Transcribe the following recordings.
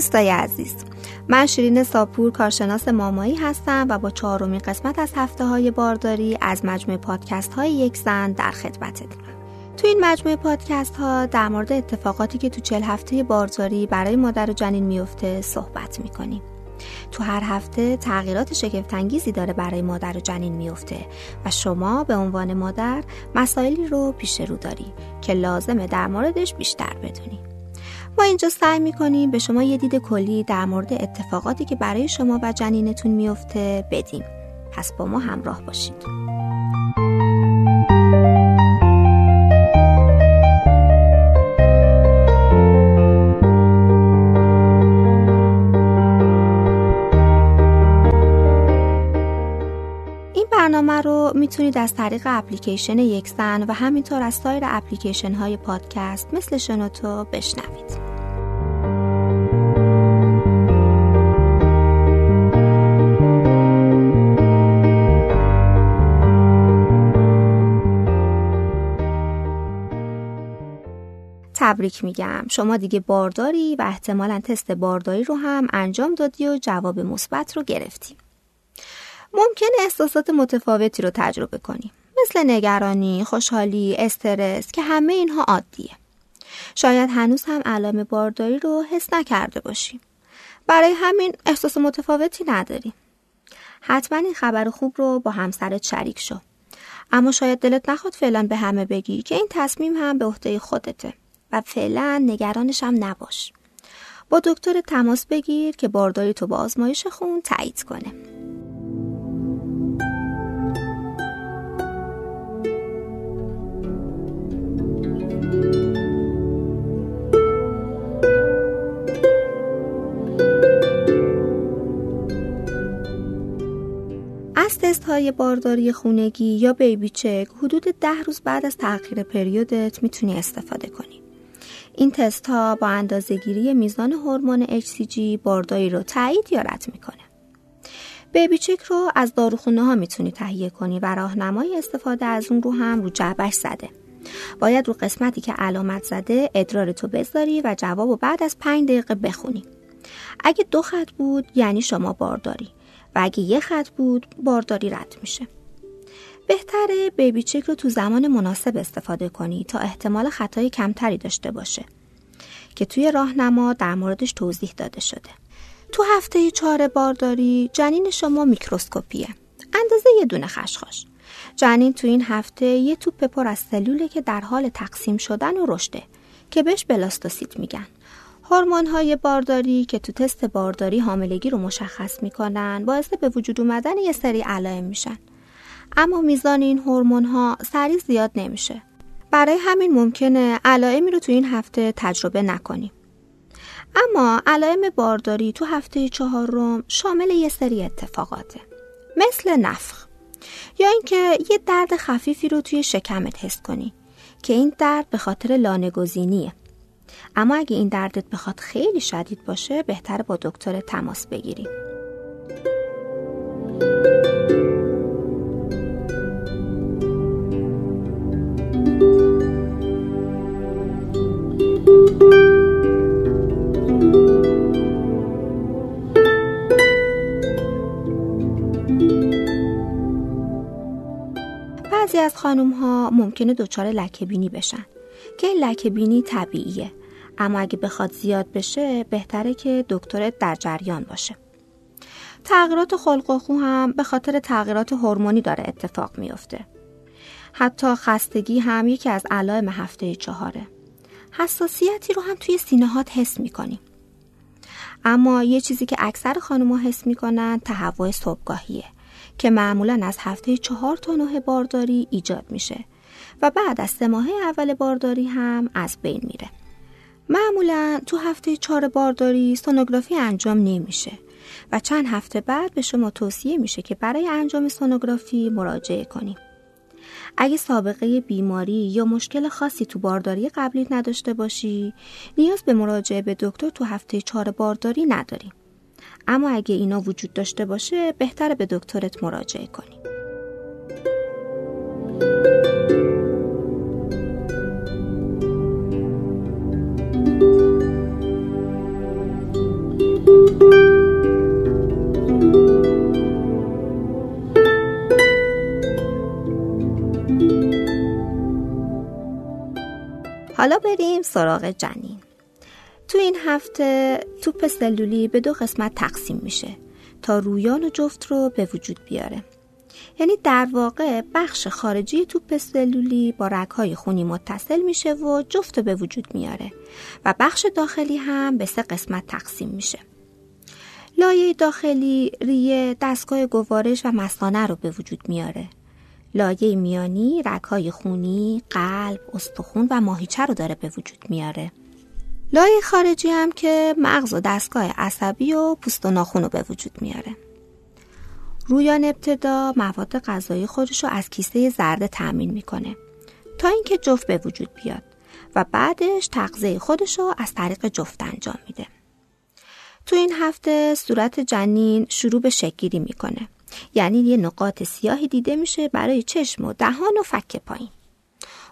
دوستای عزیز. من شیرین ساپور کارشناس مامایی هستم و با چهارمین قسمت از هفته های بارداری از مجموعه پادکست های یک زن در خدمتتونم تو این مجموعه پادکست ها در مورد اتفاقاتی که تو چل هفته بارداری برای مادر و جنین میفته صحبت می‌کنیم. تو هر هفته تغییرات شگفتانگیزی داره برای مادر و جنین میفته و شما به عنوان مادر مسائلی رو پیش رو داری که لازمه در موردش بیشتر بدونی. ما اینجا سعی می‌کنیم به شما یه دید کلی در مورد اتفاقاتی که برای شما و جنینتون میفته بدیم. پس با ما همراه باشید. برنامه رو می‌تونید از طریق اپلیکیشن یکسن و همینطور از سایر اپلیکیشن های پادکست مثل شنوتو بشنوید. تبریک میگم شما دیگه بارداری و احتمالا تست بارداری رو هم انجام دادی و جواب مثبت رو گرفتی. ممکنه احساسات متفاوتی رو تجربه کنیم مثل نگرانی، خوشحالی، استرس که همه اینها عادیه. شاید هنوز هم علائم بارداری رو حس نکرده باشیم. برای همین احساس متفاوتی نداریم. حتما این خبر خوب رو با همسرت شریک شو. اما شاید دلت نخواد فعلا به همه بگی که این تصمیم هم به عهده خودته و فعلا نگرانش هم نباش. با دکتر تماس بگیر که بارداری تو با آزمایش خون تایید کنه. تست های بارداری خونگی یا بیبی چک حدود ده روز بعد از تغییر پریودت می‌تونی استفاده کنی. این تست ها با اندازه گیری میزان هورمون HCG بارداری رو تایید یا رد می‌کنه. بیبی چک رو از داروخونه ها می‌تونی تهیه کنی و راهنمای استفاده از اون رو هم رو جعبش زده. باید رو قسمتی که علامت زده ادرارتو بذاری و جواب بعد از پنج دقیقه بخونی. اگه دو خط بود یعنی شما بارداری و اگه یه خط بود بارداری رد میشه. بهتره بیبی چک رو تو زمان مناسب استفاده کنی تا احتمال خطای کمتری داشته باشه. که توی راهنما در موردش توضیح داده شده. تو هفته چهار بارداری جنین شما میکروسکوپیه. اندازه یه دونه خشخاش. جنین تو این هفته یه توپ پر از سلوله که در حال تقسیم شدن و رشده که بهش بلاستوسیت میگن. هورمون های بارداری که تو تست بارداری حاملگی رو مشخص می‌کنن باعث به وجود اومدن یه سری علائم میشن. اما میزان این هورمون ها سریع زیاد نمیشه. برای همین ممکنه علائمی رو تو این هفته تجربه نکنیم. اما علائم بارداری تو هفته چهارم شامل یه سری اتفاقاته. مثل نفخ. یا اینکه یه درد خفیفی رو توی شکمت حس کنی که این درد به خاطر لانگزینیه اما اگه این دردت بخواد خیلی شدید باشه بهتره با دکتر تماس بگیری. بعضی از خانوم ها ممکنه دچار لکه بینی بشن. که لکه بینی طبیعیه. اما اگه بخواد زیاد بشه بهتره که دکترت در جریان باشه. تغییرات خلق و خو هم به خاطر تغییرات هورمونی داره اتفاق میافته. حتی خستگی هم یکی از علائم هفته چهاره. حساسیتی رو هم توی سینه هات حس می‌کنی. اما یه چیزی که اکثر خانمها حس می‌کنن تهوع صبحگاهیه که معمولا از هفته چهار تا نه بارداری ایجاد میشه و بعد از سه ماه اول بارداری هم از بین میره. معمولا تو هفته چهار بارداری سونوگرافی انجام نمیشه و چند هفته بعد به شما توصیه میشه که برای انجام سونوگرافی مراجعه کنیم. اگه سابقه بیماری یا مشکل خاصی تو بارداری قبلی نداشته باشی نیاز به مراجعه به دکتر تو هفته چهار بارداری نداریم اما اگه اینا وجود داشته باشه بهتره به دکترت مراجعه کنی حالا بریم سراغ جنین. تو این هفته توپ سلولی به دو قسمت تقسیم میشه تا رویان و جفت رو به وجود بیاره. یعنی در واقع بخش خارجی توپ سلولی با رگهای خونی متصل میشه و جفت به وجود میاره و بخش داخلی هم به سه قسمت تقسیم میشه. لایه داخلی ریه دستگاه گوارش و مثانه رو به وجود میاره. لایه میانی رگهای خونی، قلب، استخون و ماهیچه رو داره به وجود میاره. لایه خارجی هم که مغز و دستگاه عصبی و پوست و ناخون رو به وجود میاره. رویان ابتدا مواد غذایی خودش رو از کیسه زرد تأمین می‌کنه تا اینکه جفت به وجود بیاد و بعدش تغذیه خودش رو از طریق جفت انجام میده. تو این هفته صورت جنین شروع به شکگیری می‌کنه. یعنی یه نقاط سیاهی دیده میشه برای چشم و دهان و فک پایین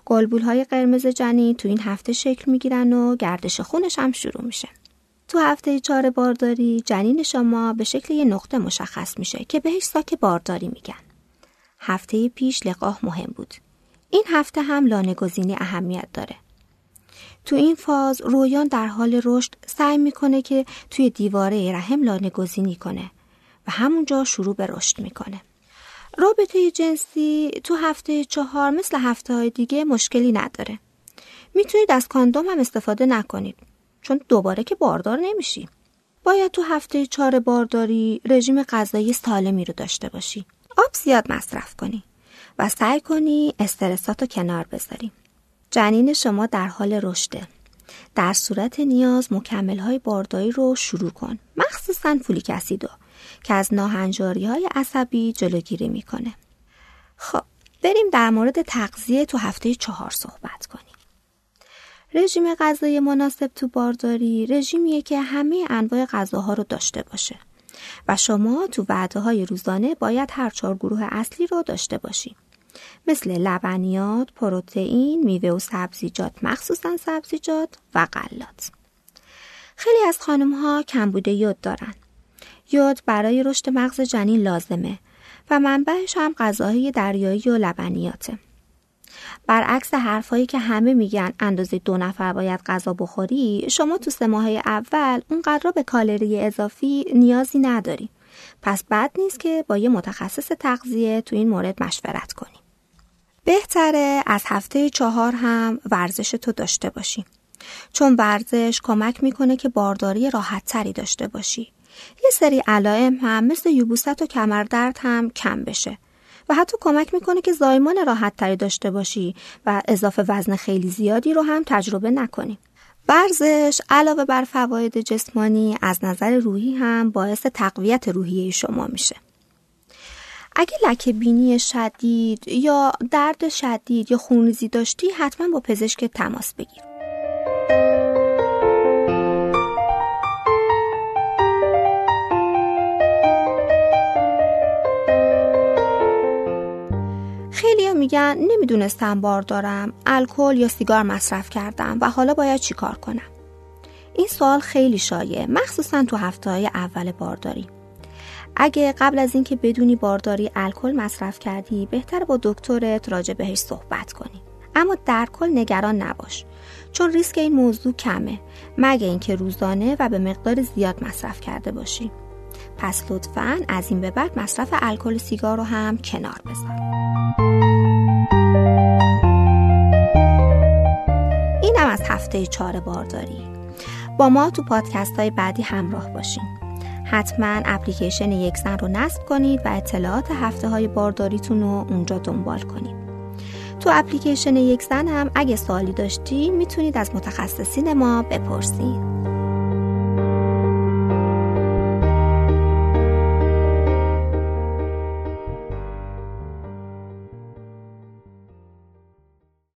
گلبول های قرمز جنین تو این هفته شکل می‌گیرن و گردش خونش هم شروع میشه تو هفته چهار بارداری جنین شما به شکل یه نقطه مشخص میشه که بهش ساک بارداری میگن. هفته پیش لقاه مهم بود. این هفته هم لانه گزینی اهمیت داره. تو این فاز رویان در حال رشد سعی می‌کنه که توی دیواره رحم لانه گزینی کنه و همونجا شروع به رشد می‌کنه. رابطه جنسی تو هفته چهار مثل هفته های دیگه مشکلی نداره. می‌تونید از کاندوم هم استفاده نکنید چون دوباره که باردار نمیشی. باید تو هفته چهار بارداری رژیم غذایی سالمی رو داشته باشی. آب زیاد مصرف کنی و سعی کنی استرسات رو کنار بذاری. جنین شما در حال رشده. در صورت نیاز مکمل های بارداری رو شروع کن. مخصوصا فولیک اسیدو که از ناهنجاری های عصبی جلوگیری می‌کنه. خب بریم در مورد تغذیه تو هفته چهار صحبت کنیم. رژیم غذایی مناسب تو بارداری رژیمیه که همه انواع غذاها رو داشته باشه و شما تو وعده های روزانه باید هر چهار گروه اصلی رو داشته باشی مثل لبنیات، پروتئین، میوه و سبزیجات مخصوصا سبزیجات و غلات خیلی از خانم ها کمبود یود دارن یود برای رشد مغز جنین لازمه و منبعش هم غذاهای دریایی و لبنیاته. برعکس حرفایی که همه میگن اندازه دو نفر باید غذا بخوری شما تو سه ماه اول اونقدر به کالری اضافی نیازی نداری. پس بد نیست که با یه متخصص تغذیه تو این مورد مشورت کنی. بهتره از هفته چهار هم ورزش تو داشته باشی. چون ورزش کمک می‌کنه که بارداری راحت تری داشته باشی. یه سری علائم هم مثل یوبوست و کمردرد هم کم بشه و حتی کمک می‌کنه که زایمان راحت تری داشته باشی و اضافه وزن خیلی زیادی رو هم تجربه نکنی. ورزش علاوه بر فواید جسمانی از نظر روحی هم باعث تقویت روحیه شما میشه. اگه لکه بینی شدید یا درد شدید یا خونریزی داشتی حتما با پزشک تماس بگیر. میگن نمی‌دونستم بار دارم الکل یا سیگار مصرف کردم و حالا باید چیکار کنم؟ این سوال خیلی شایع مخصوصا تو هفته های اول بارداری. اگه قبل از اینکه بدونی بارداری الکل مصرف کردی بهتر با دکترت راجع بهش صحبت کنی. اما در کل نگران نباش چون ریسک این موضوع کمه مگه اینکه روزانه و به مقدار زیاد مصرف کرده باشی. پس لطفا از این به بعد مصرف الکل سیگار رو هم کنار بذار. اینم از هفته چهار بارداری با ما تو پادکست های بعدی همراه باشین. حتما اپلیکیشن یک زن رو نصب کنید و اطلاعات هفته های بارداریتون رو اونجا دنبال کنید. تو اپلیکیشن یک زن هم اگه سوالی داشتی می‌تونید از متخصصین ما بپرسید